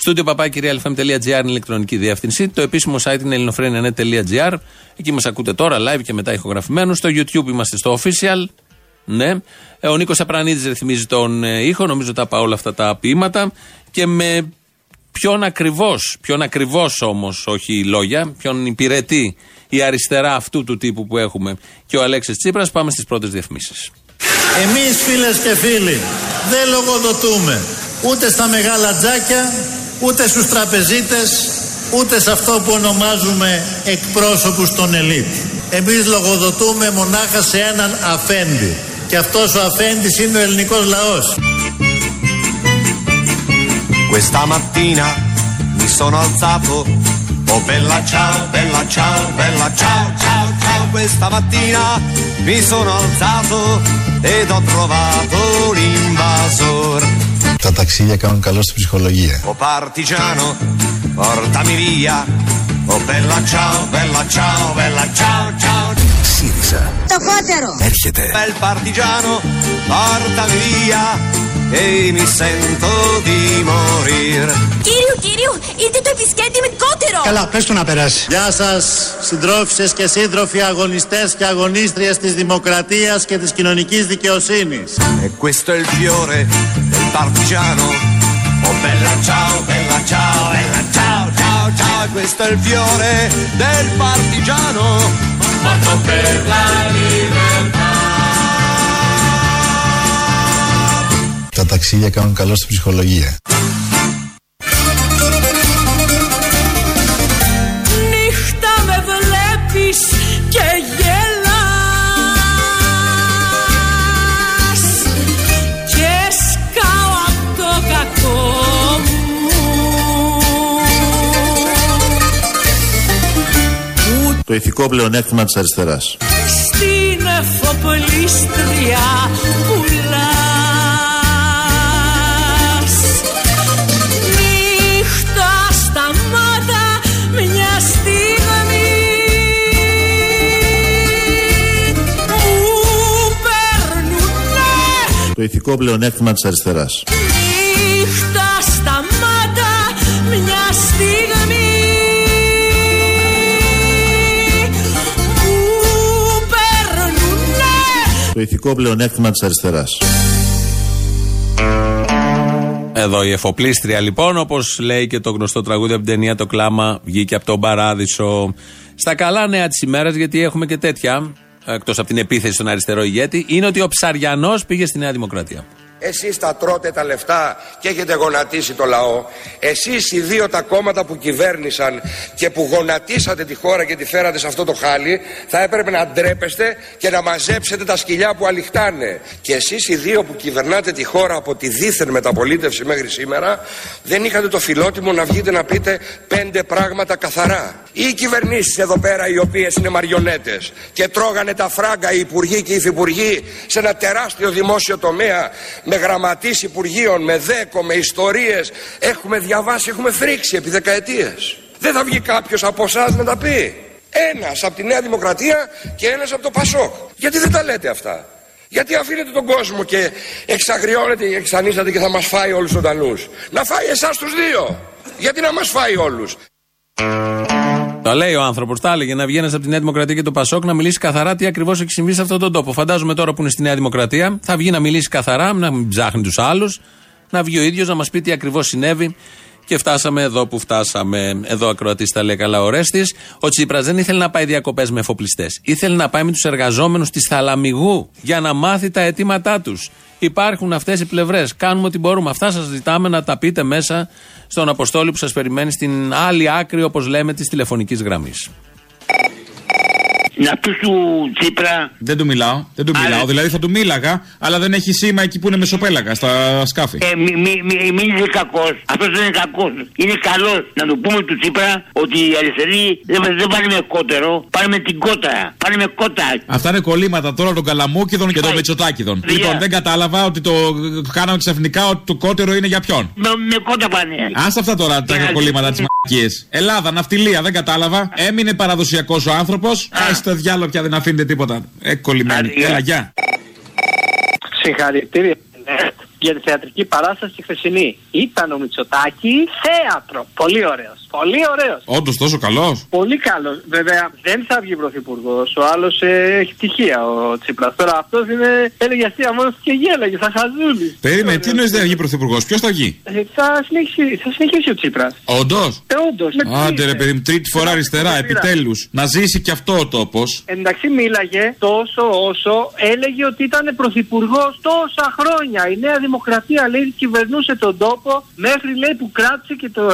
Στούντιο παπάκυριαλfm.gr είναι η ηλεκτρονική διεύθυνση. Το επίσημο site είναι ελληνοφρένια.net.gr. Εκεί μας ακούτε τώρα live και μετά ηχογραφημένους. Στο YouTube είμαστε στο official. Ναι. Ε, Ο Νίκος Απρανίδης ρυθμίζει τον ε, ήχο. Νομίζω τα πάω όλα αυτά τα ποίηματα. Και με ποιον ακριβώς, ποιον ακριβώς όμως, όχι λόγια, ποιον υπηρετεί η αριστερά αυτού του τύπου που έχουμε και ο Αλέξης Τσίπρας, πάμε στις πρώτες διαφημίσεις. Εμείς φίλες και φίλοι δεν λογοδοτούμε ούτε στα μεγάλα τζάκια, ούτε στους τραπεζίτες, ούτε σε αυτό που ονομάζουμε εκπρόσωπους των ελίτ. Εμείς λογοδοτούμε μονάχα σε έναν αφέντη. Και αυτός ο αφέντης είναι ο ελληνικός λαός. Questa mattina mi sono alzato, oh bella ciao, bella ciao, bella ciao, ciao, ciao. Questa mattina mi sono alzato ed ho trovato l'invasor. Τα ταξίδια κάνουν καλό στην ψυχολογία. Ο Παρτιζάνο, πόρταμι βία. Ο Μπέλα Τσάου, Μπέλα Τσάου, Μπέλα Τσάου, Τσάου. ΣΥΡΙΖΑ. Το χότερο. Έρχεται. Μπέλ Παρτιζάνο, πόρταμι βία e mi sento di morire. Κύριο, κύριο, ήρθε το επισκέπτη με κότερο. Καλά, πες του να περάσει. Γεια σας συντρόφισσες και σύντροφοι αγωνιστές και αγωνίστριες της δημοκρατίας και της κοινωνικής δικαιοσύνης. E questo è il fiore del partigiano. Oh bella ciao, bella ciao, bella ciao, ciao, ciao. E questo è il fiore del partigiano. Morto per la libertà. Τα ταξίδια κάνουν καλό στην ψυχολογία. Νύχτα με βλέπεις και γελάς Και σκάω απ' το κακό μου Το ηθικό πλεονέκτημα της αριστεράς. Στην εφοπλίστρια Το ηθικό πλεονέκτημα της αριστεράς. Νύχτα σταμάτα μια στιγμή Μου παίρνουνε Το ηθικό πλεονέκτημα της αριστεράς. Εδώ η εφοπλίστρια λοιπόν, όπως λέει και το γνωστό τραγούδι από την ταινία Το κλάμα βγήκε από τον παράδεισο. Στα καλά νέα της ημέρας, γιατί έχουμε και τέτοια, εκτός από την επίθεση στον αριστερό ηγέτη, είναι ότι ο Ψαριανός πήγε στη Νέα Δημοκρατία. Εσείς τα τρώτε τα λεφτά και έχετε γονατίσει το λαό. Εσείς οι δύο τα κόμματα που κυβέρνησαν και που γονατίσατε τη χώρα και τη φέρατε σε αυτό το χάλι θα έπρεπε να ντρέπεστε και να μαζέψετε τα σκυλιά που αληχτάνε. Και εσείς οι δύο που κυβερνάτε τη χώρα από τη δίθεν μεταπολίτευση μέχρι σήμερα δεν είχατε το φιλότιμο να βγείτε να πείτε πέντε πράγματα καθαρά. Ή οι κυβερνήσεις εδώ πέρα οι οποίες είναι μαριονέτες και τρώγανε τα φράγκα οι υπουργοί και οι υφυπουργοί σε ένα τεράστιο δημόσιο τομέα με γραμματείς υπουργείων, με δέκο, με ιστορίες έχουμε διαβάσει, έχουμε φρίξει επί δεκαετίες. Δεν θα βγει κάποιος από εσά να τα πει. Ένας από τη Νέα Δημοκρατία και ένας από το Πασόκ. Γιατί δεν τα λέτε αυτά; Γιατί αφήνετε τον κόσμο και εξαγριώνετε και εξανίσατε και θα μας φάει όλους ζωντανούς; Να φάει εσάς τους δύο. Γιατί να μας φάει όλους; Τα λέει ο άνθρωπος, τα έλεγε να βγαίνεις από τη Νέα Δημοκρατία και το Πασόκ να μιλήσεις καθαρά τι ακριβώς έχει συμβεί σε αυτόν τον τόπο. Φαντάζομαι τώρα που είναι στη Νέα Δημοκρατία θα βγει να μιλήσει καθαρά, να μην ψάχνει τους άλλους, να βγει ο ίδιος να μας πει τι ακριβώς συνέβη. Και φτάσαμε εδώ που φτάσαμε. Εδώ ακροατής τα λέει καλά ο Ρέστης. Ο Τσίπρας δεν ήθελε να πάει διακοπές με εφοπλιστές. Ήθελε να πάει με τους εργαζόμενους της Θαλαμιγού για να μάθει τα αιτήματά τους. Υπάρχουν αυτές οι πλευρές. Κάνουμε ό,τι μπορούμε. Αυτά σας ζητάμε να τα πείτε μέσα στον Αποστόλη που σας περιμένει στην άλλη άκρη, όπως λέμε, της τηλεφωνικής γραμμής. Να πει του Τσίπρα. Δεν του μιλάω. Δεν του μιλάω. Δηλαδή θα του μίλαγα, αλλά δεν έχει σήμα εκεί που είναι μεσοπέλαγα, στα σκάφη. Ε, μη, μη, μη, μην είσαι κακός. Αυτός δεν είναι κακός. Είναι καλός να του πούμε του Τσίπρα ότι οι αριστεροί δεν, δεν πάνε με κότερο, πάνε με την κότα. Πάνε με κότα. Αυτά είναι κολλήματα τώρα των Καλαμούκιδων και των Μετσοτάκιδων. Λοιπόν, δεν κατάλαβα ότι το κάναμε ξαφνικά ότι το κότερο είναι για ποιον. Με, με κότα πάνε. Α αυτά τώρα τα κολλήματα της μαγική. Ελλάδα, ναυτιλία, δεν κατάλαβα. Έμεινε παραδοσιακός ο άνθρωπος. Έστε διάλογο πια δεν αφήνετε τίποτα. Ε, κολλημένη. Έλα, γεια. Συγχαρητήρια ναι, για τη θεατρική παράσταση τη χθεσινή. Ήταν ο Μητσοτάκη θέατρο. Πολύ ωραίος. Πολύ ωραίος. Όντως τόσο καλός. Πολύ καλός. Βέβαια δεν θα βγει πρωθυπουργός. Ο άλλος ε, έχει πτυχία ο Τσίπρας. Τώρα αυτός είναι. έλεγε αστεία μόνος και γέλαγε. Θα χαζούλη. Περίμενε, τι νοεί δεν θα βγει πρωθυπουργός; Ποιος θα βγει; Ε, θα, συνεχίσει, θα συνεχίσει ο Τσίπρας. Όντως; Ε, όντως, με Άντε ρε παιδί μου, τρίτη φορά αριστερά, επιτέλους. Να ζήσει και αυτό ο τόπος. Εντάξει, μίλαγε τόσο όσο έλεγε ότι ήταν πρωθυπουργός τόσα χρόνια. Η Νέα Δημοκρατία λέει κυβερνούσε τον τόπο μέχρι λέει που κράτησε και το,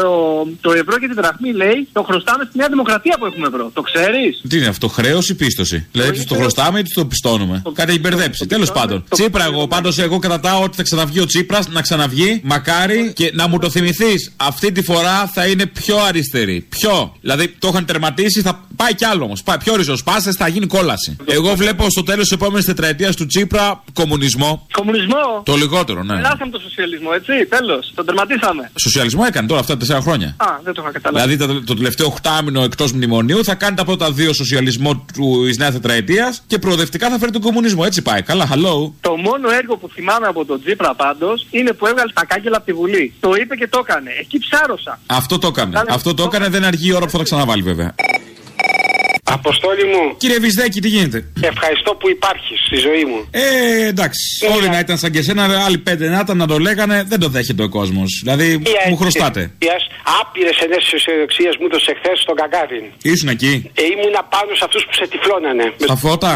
το ευρώ και την δραχμή λέει το χρωστάμε στη Νέα Δημοκρατία που έχουμε ευρώ. Το ξέρεις; Τι είναι αυτό, χρέος ή πίστοση; Δηλαδή, το χρωστάμε ή το πιστώνουμε; Κάτι έχει μπερδέψει. Τέλος πάντων. Τσίπρα, εγώ πάντως εγώ κρατάω ότι θα ξαναβγεί ο Τσίπρας, να ξαναβγεί, μακάρι και να μου το θυμηθείς. Αυτή τη φορά θα είναι πιο αριστερή. Πιο. Δηλαδή το είχαν τερματίσει, θα πάει κι άλλο όμως. Πάει πιο ριζοσπάστε, θα γίνει κόλαση. Εγώ βλέπω στο τέλος της επόμενης τετραετίας του Τσίπρα κομμουνισμό. Κομμουνισμό. Το λιγότερο, ναι. Περάσαμε το σοσιαλισμό, έτσι, τέλος. Τον τερματίσαμε. Σοσιαλισμό έκανε τώρα αυτά τα τέσσερα χρόνια. Α, δεν το είχα καταλάβει. Δηλαδή το, το τελευταίο οχτάμινο εκτός μνημονίου θα κάνει τα πρώτα δύο σοσιαλισμό της νέας τετραετίας και προοδευτικά θα φέρει τον κομμουνισμό. Έτσι πάει. Καλά, hello. Το μόνο έργο που θυμάμαι από τον Τζίπρα πάντως είναι που έβγαλε τα κάγκελα από τη Βουλή. Το είπε και το έκανε. Εκεί ψάρωσα. Αυτό το έκανε. Αυτό το έκανε, δεν αργεί η ώρα που θα τα ξαναβάλει βέβαια. Αποστόλη μου. Κύριε Βυσδέκη, τι γίνεται; Ευχαριστώ που υπάρχεις στη ζωή μου. Ε, εντάξει. Όλοι να ήταν σαν και εσένα, άλλοι πέντε να ήταν να το λέγανε, δεν το δέχεται ο κόσμος. Δηλαδή, μου χρωστάτε. Άπειρες ενέσεις αισιοδοξία μου το εχθέ στον Καγκάριν. Ήσουν εκεί. Ε, ήμουνα πάνω σε αυτούς που σε τυφλώνανε. Στα φώτα;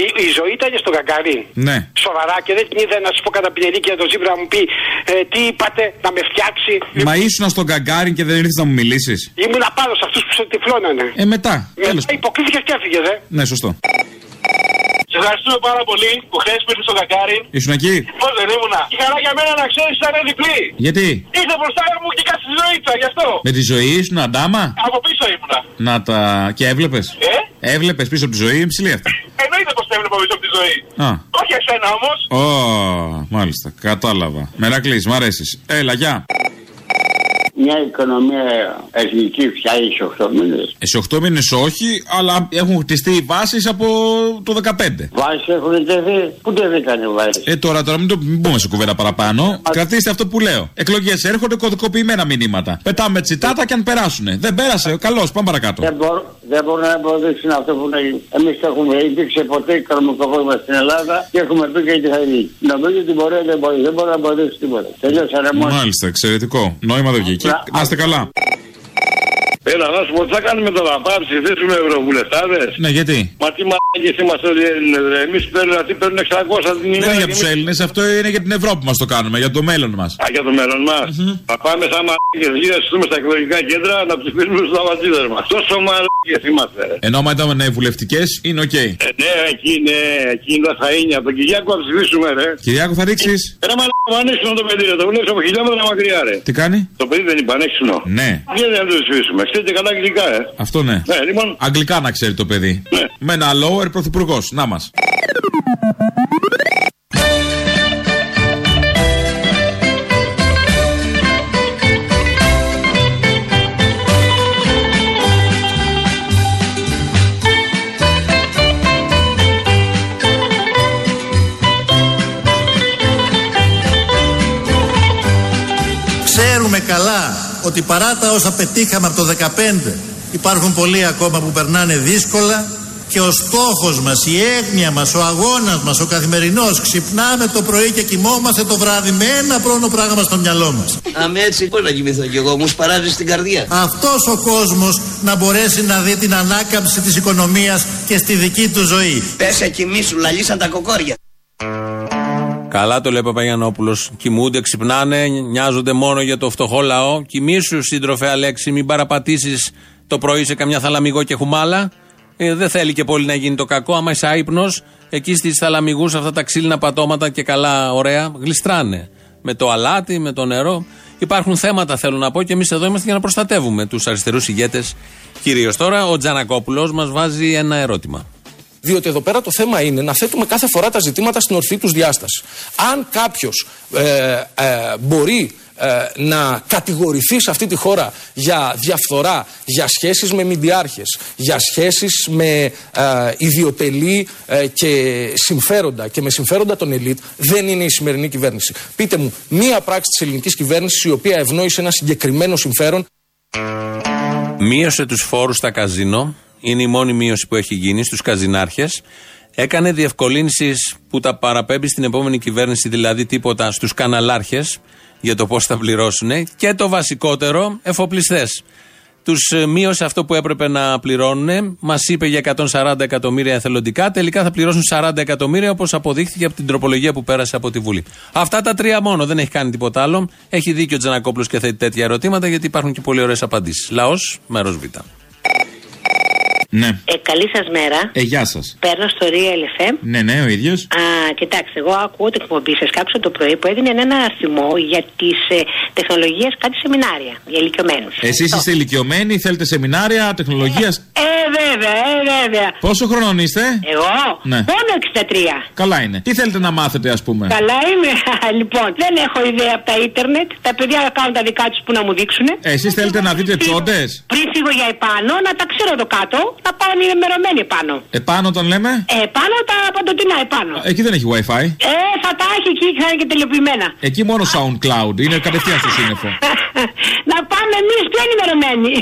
Η, η ζωή ήταν στον Καγκάριν. Ναι. Σοβαρά και δεν την είδα να σου πω κατά πινελίκη για τον Τζίπρα να μου πει ε, τι είπατε, να με φτιάξει. Μα ήσουν στον Καγκάριν και δεν ήρθες να μου μιλήσεις. Ήμουνα πάνω σε αυτούς που σε τυφλώνανε. Ε, μετά. Μετά υποκρίθηκε και έφυγε, ε. Ναι, σωστό. Σε ευχαριστούμε πάρα πολύ που χθες πήρε στο Καγκάριν. Ήσουν εκεί; Πώς δεν ήμουνα. Η χαρά για μένα να ξέρεις ήταν διπλή. Γιατί; Ήρθε μπροστά μου και κάτσε τη ζωή του, γι' αυτό. Με τη ζωή ήσουν αντάμα. Από πίσω ήμουνα. Να τα. και έβλεπες; Ε; Έβλεπες πίσω από τη ζωή, ψηλή αυτή. Εννοείται πως τα έβλεπα πίσω από τη ζωή. Α. Όχι εσένα όμως. Ω, μάλιστα. Κατάλαβα. Μερακλής, μ' αρέσεις. Έλα, γεια. Μια οικονομία εθνική φτιάχνει σε 8 μήνες. Ε, Σε 8 μήνες όχι, αλλά έχουν χτιστεί οι βάσεις από το 15. Βάσεις έχουν τεθεί. Πού τεθήκαν οι βάσεις; Ε, τώρα, τώρα μην, το, μην μπούμε σε κουβέντα παραπάνω. Κρατήστε αυτό που λέω. Εκλογές έρχονται κωδικοποιημένα μηνύματα. Πετάμε τσιτάτα και αν περάσουνε. Δεν πέρασε. Καλώς, πάμε παρακάτω. Δεν, μπορώ, δεν μπορούν να εμποδίσουν αυτό που λέει. Εμείς έχουμε υπήρξε ποτέ οικονομικό πρόβλημα στην Ελλάδα και έχουμε πει και τι θα γίνει. Νομίζω ότι μπορεί δεν μπορεί. Δεν μπορεί να εμποδίσει τίποτα. Τελειώσανε μόνο. Μάλιστα, εξαιρετικό. Νόημα δεν βγήκε. Να είστε καλά. Έλα, να σου πω, τι θα κάνουμε τώρα, πάμε να ψηφίσουμε ευρωβουλευτάδες; Ναι, γιατί; Μα τι μαλάκες είμαστε όλοι οι Έλληνες, Εμείς παίρνουμε, αυτοί παίρνουν 600 την Δεν ημέρα. είναι για και του εμείς- Έλληνες, αυτό είναι για την Ευρώπη μας το κάνουμε, για το μέλλον μας. Α, για το μέλλον μας. Θα πάμε σαν μαλάκες γύρω στούμε στα εκλογικά κέντρα να ψηφίσουμε στους νταβατζήδες μας. Τόσο μαλάκες είμαστε. ρε. Ενώ άμα ήταν βουλευτικές, είναι οκ. Ε, ναι, εκεί είναι, εκεί είναι τα είναι. Από τον Κυριάκο θα ψηφίσουμε, ρε. Κυριάκο, θα ρίξεις; Ρε μαλάκα, ανέξινο το παιδί, ρε. Το βλέπεις από χιλιόμετρα μακριά, ρε. Τι κάνει; Το παιδί δεν είπε ανέξινο. Ναι, Γιατί δεν το ψηφίσουμε. Ξέρετε καλά αγγλικά, ε. αυτό ναι. Ναι, λοιπόν. Αγγλικά να ξέρει το παιδί. Ναι. Με ένα lower πρωθυπουργός. Να μας. Ξέρουμε καλά ότι παρά τα όσα πετύχαμε από το 2015 υπάρχουν πολλοί ακόμα που περνάνε δύσκολα και ο στόχος μας, η έγνοια μας, ο αγώνας μας, ο καθημερινός ξυπνάμε το πρωί και κοιμόμαστε το βράδυ με ένα πρόνο πράγμα στο μυαλό μας. Αμέ έτσι πώς να κοιμηθώ κι εγώ, μου σπαράζει στην καρδιά. Αυτός ο κόσμος να μπορέσει να δει την ανάκαμψη της οικονομίας και στη δική του ζωή. Πέσε κοιμήσου, λαλήσαν τα κοκόρια. Καλά το λέει ο Παπαγιανόπουλος. Κοιμούνται, ξυπνάνε, νοιάζονται μόνο για το φτωχό λαό. Κοιμήσου, σύντροφε Αλέξη, μην παραπατήσεις το πρωί σε καμιά θαλαμιγό και χουμάλα. Ε, δεν θέλει και πολύ να γίνει το κακό. Άμα είσαι άϊπνος, εκεί στις θαλαμιγούς αυτά τα ξύλινα πατώματα και καλά, ωραία, γλιστράνε. Με το αλάτι, με το νερό. Υπάρχουν θέματα, θέλω να πω, και εμείς εδώ είμαστε για να προστατεύουμε τους αριστερούς ηγέτες κυρίως. Τώρα ο Τζανακόπουλος μας βάζει ένα ερώτημα. Διότι εδώ πέρα το θέμα είναι να θέτουμε κάθε φορά τα ζητήματα στην ορθή τους διάστασης. Αν κάποιος ε, ε, μπορεί ε, να κατηγορηθεί σε αυτή τη χώρα για διαφθορά, για σχέσεις με μηντιάρχες, για σχέσεις με ε, ιδιωτελή ε, και συμφέροντα και με συμφέροντα των ελίτ, δεν είναι η σημερινή κυβέρνηση. Πείτε μου, μία πράξη της ελληνικής κυβέρνησης η οποία ευνόησε ένα συγκεκριμένο συμφέρον Μείωσε τους φόρους στα καζίνο. Είναι η μόνη μείωση που έχει γίνει στους καζινάρχες. Έκανε διευκολύνσεις που τα παραπέμπει στην επόμενη κυβέρνηση, δηλαδή τίποτα στους καναλάρχες για το πώς θα πληρώσουν. Και το βασικότερο, εφοπλιστές. Τους μείωσε αυτό που έπρεπε να πληρώνουν. Μας είπε για 140 εκατομμύρια εθελοντικά. Τελικά θα πληρώσουν 40 εκατομμύρια, όπως αποδείχθηκε από την τροπολογία που πέρασε από τη Βουλή. Αυτά τα τρία μόνο. Δεν έχει κάνει τίποτα άλλο. Έχει δίκιο ο Τζανακόπουλος και θέτει τέτοια ερωτήματα, γιατί υπάρχουν και πολύ ωραίες απαντήσεις. Λαός, μέρος Β. Ναι. Ε, καλή σας μέρα. Ε, γεια σας. Παίρνω στο Real FM. Ναι, ναι, ο ίδιος. Α, κοιτάξτε, εγώ ακούω την εκπομπή σας κάποιο το πρωί που έδινε ένα αριθμό για τις ε, τεχνολογίες, κάτι σεμινάρια για ηλικιωμένους. Εσείς είστε ηλικιωμένοι, θέλετε σεμινάρια τεχνολογίας; Ε, βέβαια, ε, βέβαια. Πόσο χρονών είστε, Εγώ, Ναι. μόνο 63. Καλά είναι. Τι θέλετε να μάθετε, ας πούμε; Καλά είμαι. (laughs) λοιπόν, δεν έχω ιδέα από τα ίντερνετ. Τα παιδιά κάνουν τα δικά τους που να μου δείξουν. Ε, Εσείς θέλετε να δείτε τσόντες; Πριν φύγω για επάνω, να τα ξέρω το κάτω, να πάω ενημερωμένοι επάνω. Επάνω τον λέμε; Ε, πάνω τα παντοτινά επάνω. Εκεί δεν έχει WiFi. Ε, θα τα έχει εκεί, θα είναι και τελειοποιημένα. Εκεί μόνο SoundCloud. Είναι κατευθείαν στο σύννεφο. (laughs) να πάμε εμείς πιο ενημερωμένοι;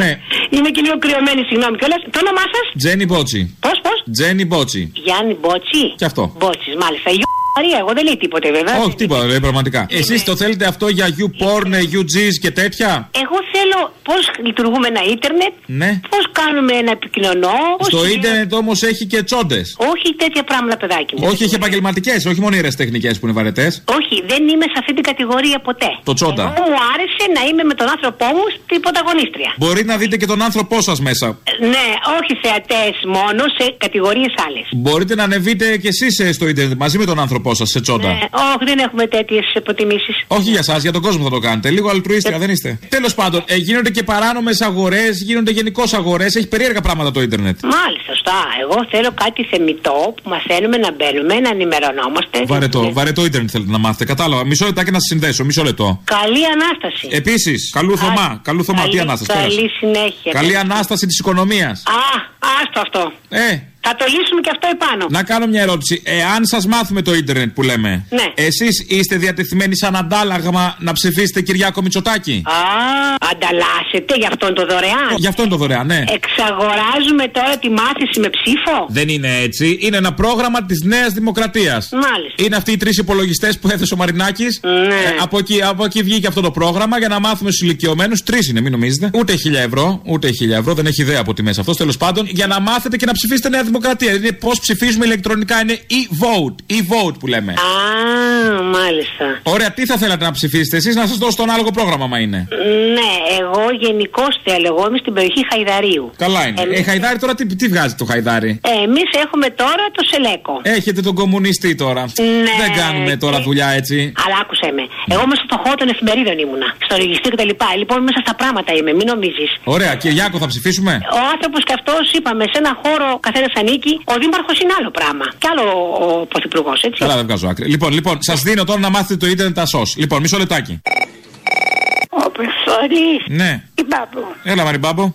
ναι. (laughs) Είμαι και λίγο κρυωμένη, συγγνώμη κιόλας. Το όνομά σας, Τζένι Μπότσι. πώς, πώς; Τζένι Μπότσι. Γιάννη Μπότσι. Και αυτό. Μπότσι, μάλιστα. Γιου Μαρία, εγώ δεν λέει τίποτε βέβαια. Όχι, τίποτα, λέει πραγματικά. Εσείς το θέλετε αυτό για YouPorn, UGs και τέτοια; Εγώ θέλω πώς λειτουργούμε ένα ίντερνετ, Ναι. πώς κάνουμε ένα επικοινωνώ. πώς Στο είναι- ίντερνετ όμως έχει και τσόντες. Όχι τέτοια πράγματα, παιδάκι μου. Όχι, έχει επαγγελματικές, όχι μόνο τεχνικές που είναι βαρετές. Όχι, δεν είμαι σε αυτή την κατηγορία ποτέ. Το τσόντα. Εγώ μου άρεσε να είμαι με τον άνθρωπό μου στην πρωταγωνίστρια. Μπορεί να δείτε και τον άνθρωπό σας μέσα. Ε, Ναι, όχι θεατές μόνο, σε κατηγορίες άλλες. Μπορείτε να ανεβείτε κι εσείς στο ίντερνετ μαζί με τον άνθρωπό σα σε τσόντα. Ναι, όχι, δεν έχουμε τέτοιες προτιμήσει. Όχι για εσά, για τον κόσμο θα το κάνετε. Λίγο αλτρουίστρια, δεν είστε. Τέλος πάντων, ε, γίνονται και παράνομες αγορές, γίνονται γενικώς αγορές. Έχει περίεργα πράγματα το ίντερνετ. Μάλιστα, σωστά. Εγώ θέλω κάτι θεμητό που μαθαίνουμε να μπαίνουμε, να ενημερωνόμαστε. Βαρετό, βαρετό ίντερνετ θέλετε να μάθετε. Κατάλαβα. Μισό λεπτάκι να σας συνδέσω, μισό λεπτό. Καλή ανάσταση. Επίσης, καλού Θωμά. Καλού Θωμά, τι Καλή- ανάσταση. Καλή πέρασε. συνέχεια. Καλή ανάσταση της οικονομίας. Α, άστο αυτό. Ε, Θα το λύσουμε και αυτό επάνω. να κάνω μια ερώτηση. Εάν σας μάθουμε το ίντερνετ που λέμε, Ναι. εσείς είστε διατεθειμένοι σαν αντάλλαγμα να ψηφίσετε Κυριάκο Μητσοτάκη; Α, Ανταλλάσσετε γι' αυτόν το δωρεάν. Γι' αυτό είναι το δωρεάν, ναι. Εξαγοράζουμε τώρα τη μάθηση με ψήφο. Δεν είναι έτσι. Είναι ένα πρόγραμμα της Νέας Δημοκρατίας. Μάλιστα. Είναι αυτοί οι τρεις υπολογιστές που έθεσε ο Μαρινάκης. Ναι. από, εκεί, από εκεί βγήκε αυτό το πρόγραμμα για να μάθουμε στους ηλικιωμένους. Τρεις είναι, μην νομίζετε. Ούτε χίλια ευρώ. Ούτε χίλια ευρώ. Δεν έχει ιδέα από τι μέσα αυτός. Τέλος πάντων, για να μάθετε και να ψηφίσετε Νέα Δημοκρατία. Είναι πώς ψηφίζουμε ηλεκτρονικά. Είναι e-vote. E-vote που λέμε. Α, μάλιστα. Ωραία, τι θα θέλατε να ψηφίσετε εσείς, να σας δώσω το ανάλογο πρόγραμμα, μα είναι. Ναι, εγώ γενικώ θέλω. Εγώ είμαι στην περιοχή Χαϊδαρίου. Καλά είναι. Εμείς- Ε, Χαϊδάρι τώρα τι, τι βγάζει το Χαϊδάρι. Ε, Εμείς έχουμε τώρα το Σελέκο. Έχετε τον κομμουνιστή τώρα. Ναι. Δεν κάνουμε τώρα δουλειά έτσι. Αλλά άκουσε με. Εγώ μέσα στο χώρο των εφημερίδων ήμουνα. Στο λογιστή κτλ. Λοιπόν, μέσα στα πράγματα είμαι, μην νομίζεις. Ωραία, Κυριάκο θα ψηφίσουμε; Ο άνθρωπος και αυτός είπαμε, σε ένα χώρο καθένας ανήκει. Ο δήμαρχος είναι άλλο πράγμα. Κι άλλο ο πρωθυπουργός, έτσι. Καλά, δεν βγάζω άκρη. Λοιπόν, λοιπόν, σας δίνω τώρα να μάθετε το ίντερνετ τα σως. Λοιπόν, μισό λεπτάκι. Ο Προσφορής. Ναι. Η Μπάμπου. Έλα, Μαριμπάμπο. (laughs)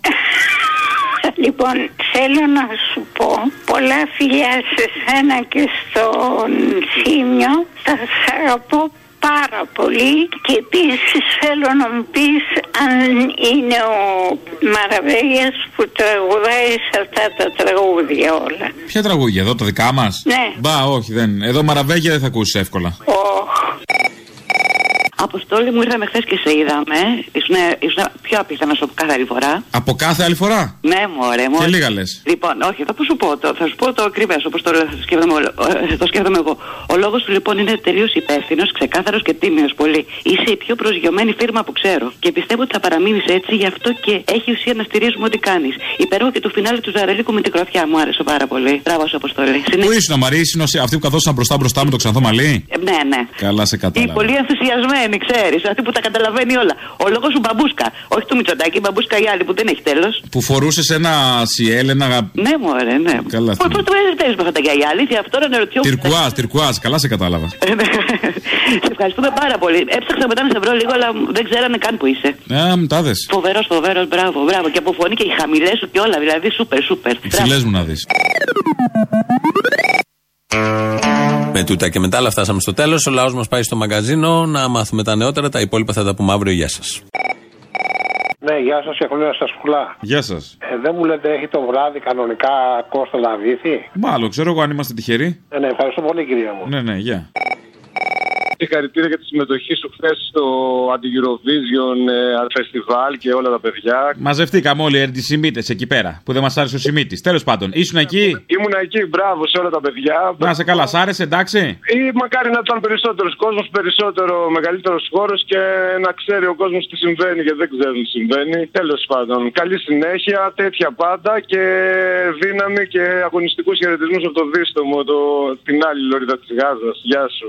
Λοιπόν, θέλω να σου πω πολλά φιλιά σε σένα και στον Σίμιο. Θα σ' αγαπώ πάρα πολύ και επίσης θέλω να μου πεις αν είναι ο Μαραβέγιας που τραγουδάει σε αυτά τα τραγούδια όλα. Ποια τραγούδια εδώ, τα δικά μας; Ναι. Μπα, όχι, δεν. Εδώ μαραβέγια δεν θα ακούσεις εύκολα. Αποστόλη μου ήρθαμε χθες και σε είδαμε. Ήσουν, ήσουν πιο απίθανο από κάθε άλλη φορά. Από κάθε άλλη φορά; Ναι, μωρέ, μωρέ. Και λίγα λες. Λοιπόν, όχι, θα σου πω το, θα σου πω το ακριβές όπως το, σκέφτομαι, όλο- ε, το σκέφτομαι εγώ. Ο λόγος του λοιπόν είναι τελείως υπεύθυνος, ξεκάθαρος και τίμιος πολύ. Είσαι η πιο προσγειωμένη φίρμα που ξέρω. Και πιστεύω ότι θα παραμείνεις έτσι, γι' αυτό και έχει ουσία να στηρίζουμε ό,τι κάνεις. Υπερό και το φινάλε του Ζαρελίκου με την κροφιά μου άρεσε πάρα πολύ. Μπράβο, σου, Αποστόλη. Πού ήσουν, Μαρή, ήσουν αυτή που καθόσαν μπροστά μπροστά με το ξανθό μαλλί; Ε, ναι, ναι. Καλά, σε Η κατάλαβα. πολύ ενθουσιασμένη, ξέρεις. Αυτή που τα καταλαβαίνει όλα. Ο λόγος σου μπαμπούσκα. Όχι του Μητσοτάκη, η μπαμπούσκα η άλλη που δεν έχει τέλος. Που φορούσες ένα σιέλ, ένα. Ναι, μωρέ, ναι. Καλά, Πώ το παίζει με αυτά τα γυαλιά, αλήθεια, αυτό να ρωτιόμουν. Τυρκουάζ, τυρκουάζ, καλά σε κατάλαβα. (laughs) Σε ευχαριστούμε πάρα πολύ. Έψαξα μετά να σε βρω λίγο, αλλά δεν ξέρανε καν που είσαι. Ε, μου τα δες. Φοβερός, φοβερός, μπράβο, μπράβο. Και από φωνή και οι χαμηλές σου και όλα, δηλαδή σούπερ, σούπερ. Φιλές μου να δεις. Με τούτα και μετά, αλλά φτάσαμε στο τέλος. Ο λαός μας πάει στο μαγκαζίνο να μάθουμε τα νεότερα. Τα υπόλοιπα θα τα πούμε αύριο. Γεια σας. Ναι, γεια σας, Ευκολία σα πουλά. Γεια σας. Ε, δεν μου λέτε, έχει το βράδυ κανονικά Κώστα Λαβίθη. Μάλλον, ξέρω εγώ αν είμαστε τυχεροί. Ε, ναι, ευχαριστώ πολύ, κυρία μου. Ναι, ναι, γεια. Συγχαρητήρια για τη συμμετοχή σου χθες στο Anti-Eurovision ε, Festival και όλα τα παιδιά. Μαζευτήκαμε όλοι οι αντισημίτε εκεί πέρα που δεν μας άρεσε ο Σιμίτης. Τέλος πάντων, ήσουν εκεί; Ήμουν εκεί, μπράβο σε όλα τα παιδιά. Να σε καλά, σ' άρεσε, εντάξει; Ή μακάρι να ήταν περισσότερος κόσμος, περισσότερο μεγαλύτερος χώρος και να ξέρει ο κόσμος τι συμβαίνει γιατί δεν ξέρουν τι συμβαίνει. Τέλος πάντων, καλή συνέχεια, τέτοια πάντα και δύναμη και αγωνιστικούς χαιρετισμούς από το δίστομο, το, την άλλη λωρίδα της Γάζας. Γεια σου.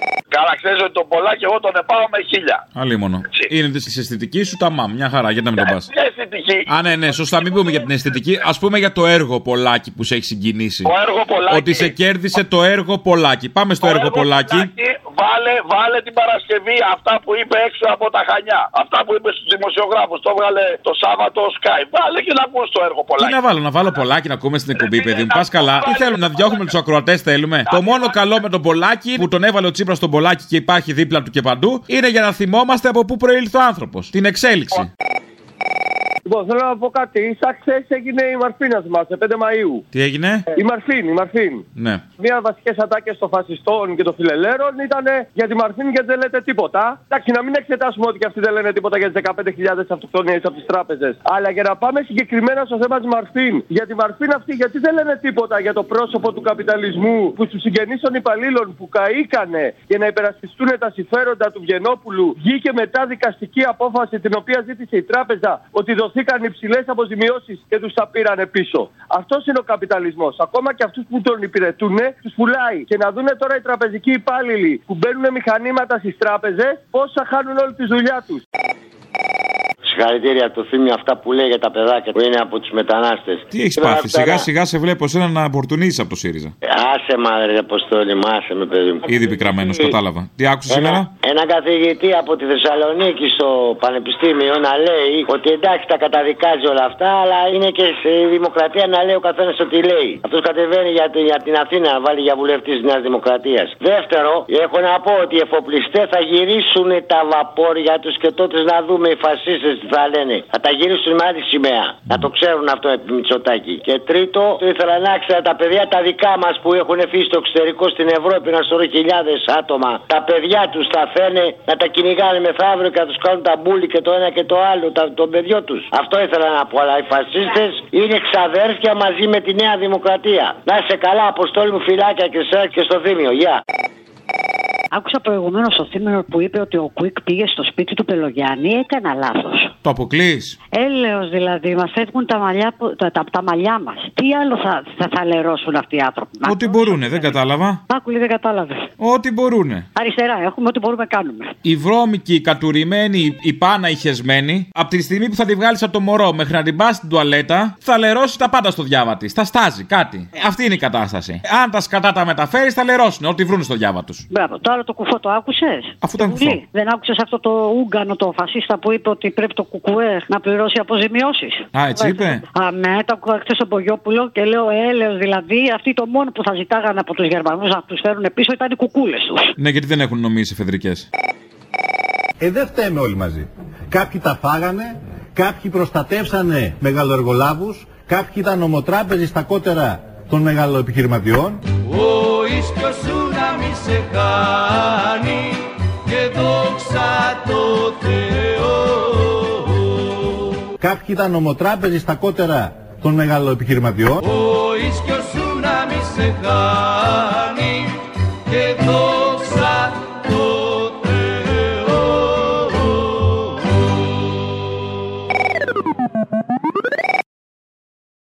Καλά, ξέρεις ότι τον Πολάκη εγώ τον επάω με χίλια. Αλίμονο. Είναι τη αισθητικής σου τα μαμ. Μια χαρά, γιατί να μην τον πας. Μια αισθητική. Α, ναι, ναι, σωστά. Μην πούμε για την αισθητική. Α πούμε για το έργο Πολάκη που σε έχει συγκινήσει. Το έργο Πολάκη. Ότι σε κέρδισε το έργο Πολάκη. Πάμε στο έργο Πολάκη. Βάλε, βάλε την Παρασκευή αυτά που είπε έξω από τα Χανιά. Αυτά που είπε στους δημοσιογράφους. Το έβγαλε το Σάββατο ο Sky. Βάλε και να ακούς το έργο Τι Πολάκη. να βάλω, να βάλω Πολάκη να ακούμε στην εκπομπή, παιδί μου. Πας καλά. Τι θέλουμε, να διώχνουμε τους ακροατές, θέλουμε. Το μόνο καλό με τον Πολάκη που τον έβαλε ο Τσίπρας στον Πολάκη και υπάρχει δίπλα του και παντού είναι για να θυμόμαστε από πού προήλθε ο άνθρωπος. Την εξέλιξη. Λοιπόν, θέλω να πω κάτι. Σαν χθες έγινε η Μαρφίνας μας, 5 Μαου. Τι έγινε; Η Μαρφίν, η Μαρφίν. Ναι. Μία βασικές ατάκες των φασιστών και των φιλελέρων ήταν για τη Μαρφίν γιατί δεν λέτε τίποτα. Εντάξει, να μην εξετάσουμε ότι και αυτοί δεν λένε τίποτα για τις 15.000 αυτοκτονίες από τις τράπεζες. Αλλά για να πάμε συγκεκριμένα στο θέμα της Μαρφίν. Για τη Μαρφίν αυτή, γιατί δεν λένε τίποτα για το πρόσωπο του καπιταλισμού που στους συγγενείς των υπαλλήλων που καήκανε για να υπερασπιστούν τα συμφέροντα του Βγενόπουλου βγήκε μετά δικαστική απόφαση την οποία ζήτησε η τράπεζα ότι δοθήκαν υψηλές αποζημιώσεις και τους τα πήρανε πίσω. Αυτός είναι ο καπιταλισμός. Ακόμα και αυτούς που τον υπηρετούν, τους πουλάει. Και να δούνε τώρα οι τραπεζικοί υπάλληλοι που μπαίνουν μηχανήματα στις τράπεζες, πόσα χάνουν όλη τη δουλειά τους. Συγχαρητήρια του θύμιο αυτά που λέει για τα παιδάκια που είναι από τους μετανάστες. Τι έχεις πάθει, σιγά σιγά σε βλέπω εσένα να απορτουνίσει από το ΣΥΡΙΖΑ. Άσε μα, ρε Αποστόλη, μου, άσε με, παιδί μου. Ήδη πικραμένος, κατάλαβα. Τι άκουσες Ένα, σήμερα; ένα καθηγητή από τη Θεσσαλονίκη στο Πανεπιστήμιο να λέει ότι εντάξει τα καταδικάζει όλα αυτά, αλλά είναι και στη δημοκρατία να λέει ο καθένας ό,τι λέει. Αυτός κατεβαίνει για, την- για την Αθήνα να βάλει για βουλευτής της Νέας Δημοκρατίας. Δεύτερο, έχω να πω ότι οι εφοπλιστές θα γυρίσουν τα βαπόρια τους και τότε να δούμε οι φασίστες τι θα λένε. Θα τα γυρίσουν με άλλη σημαία. Να το ξέρουν αυτό επί Μητσοτάκη. Και τρίτο, το ήθελα να ξέρω τα παιδιά τα δικά μας που έχουν φύγει στο εξωτερικό στην Ευρώπη, ένα σωρό χιλιάδες άτομα. Τα παιδιά τους θα φαίνε να τα κυνηγάνε μεθαύριο και να τους κάνουν τα μπούλι και το ένα και το άλλο, τα, τον παιδιό τους. Αυτό ήθελα να πω. Αλλά οι φασίστες είναι ξαδέρφια μαζί με τη Νέα Δημοκρατία. Να είσαι καλά, Αποστόλη μου, φυλάκια και σε και στο θύμιο. Γεια. Άκουσα προηγουμένως το θύμιο που είπε ότι ο Κουίκ πήγε στο σπίτι του Πελογιάννη. Έκανα λάθος. Το αποκλείς; Έλεος δηλαδή, μας φεύγουν τα μαλλιά, που- τα, τα, τα μαλλιά μας. Τι άλλο θα, θα, θα λερώσουν αυτοί οι άνθρωποι; Ό,τι μπορούνε, δεν κατάλαβα. Μάκουλη δεν κατάλαβε. Ό,τι μπορούνε. Αριστερά έχουμε, ό,τι μπορούμε κάνουμε. Η βρώμικη, η κατουρημένη, η πάνα, η χεσμένη, από τη στιγμή που θα τη βγάλει από το μωρό μέχρι να την πας στην τουαλέτα, θα λερώσει τα πάντα στο διάβα της. Θα στάζει κάτι. Αυτή είναι η κατάσταση. Αν τα σκατά τα μεταφέρεις, θα λερώσουν ό,τι βρουν στο διάβα τους. Μπράβο, το άλλο το κουφό το άκουσες; Αφού ήταν κουφό. Δεν άκουσες αυτό το Ούγκανο, το φασίστα που είπε ότι πρέπει το κουκουέ να πληρώσει αποζημιώσεις; Α, έτσι είπε. Αμέ, το άκουγα χθες στον Πογιόπουλο και λέω έλεος δηλαδή. Αυτοί το μόνο που θα ζητάγανε από τους Γερμανούς να τους φέρουν πίσω ήταν οι κουκούλες τους. Ναι, γιατί δεν έχουν νομίσει εφεδρικές. Ε, δεν φταίμε όλοι μαζί. Κάποιοι τα φάγανε, κάποιοι προστατεύσανε μεγαλοεργολάβους, κάποιοι ήταν ομοτράπεζοι στα κότερα των μεγαλοεπιχειρηματιών. Ο ίσκιος σου να μη σε χάνει και δόξα το Θεό. Κάποιοι ήταν ομοτράπεζοι στα κότερα των μεγαλοεπιχειρηματιών. Ο ίσκιος σου να μη σε χάνει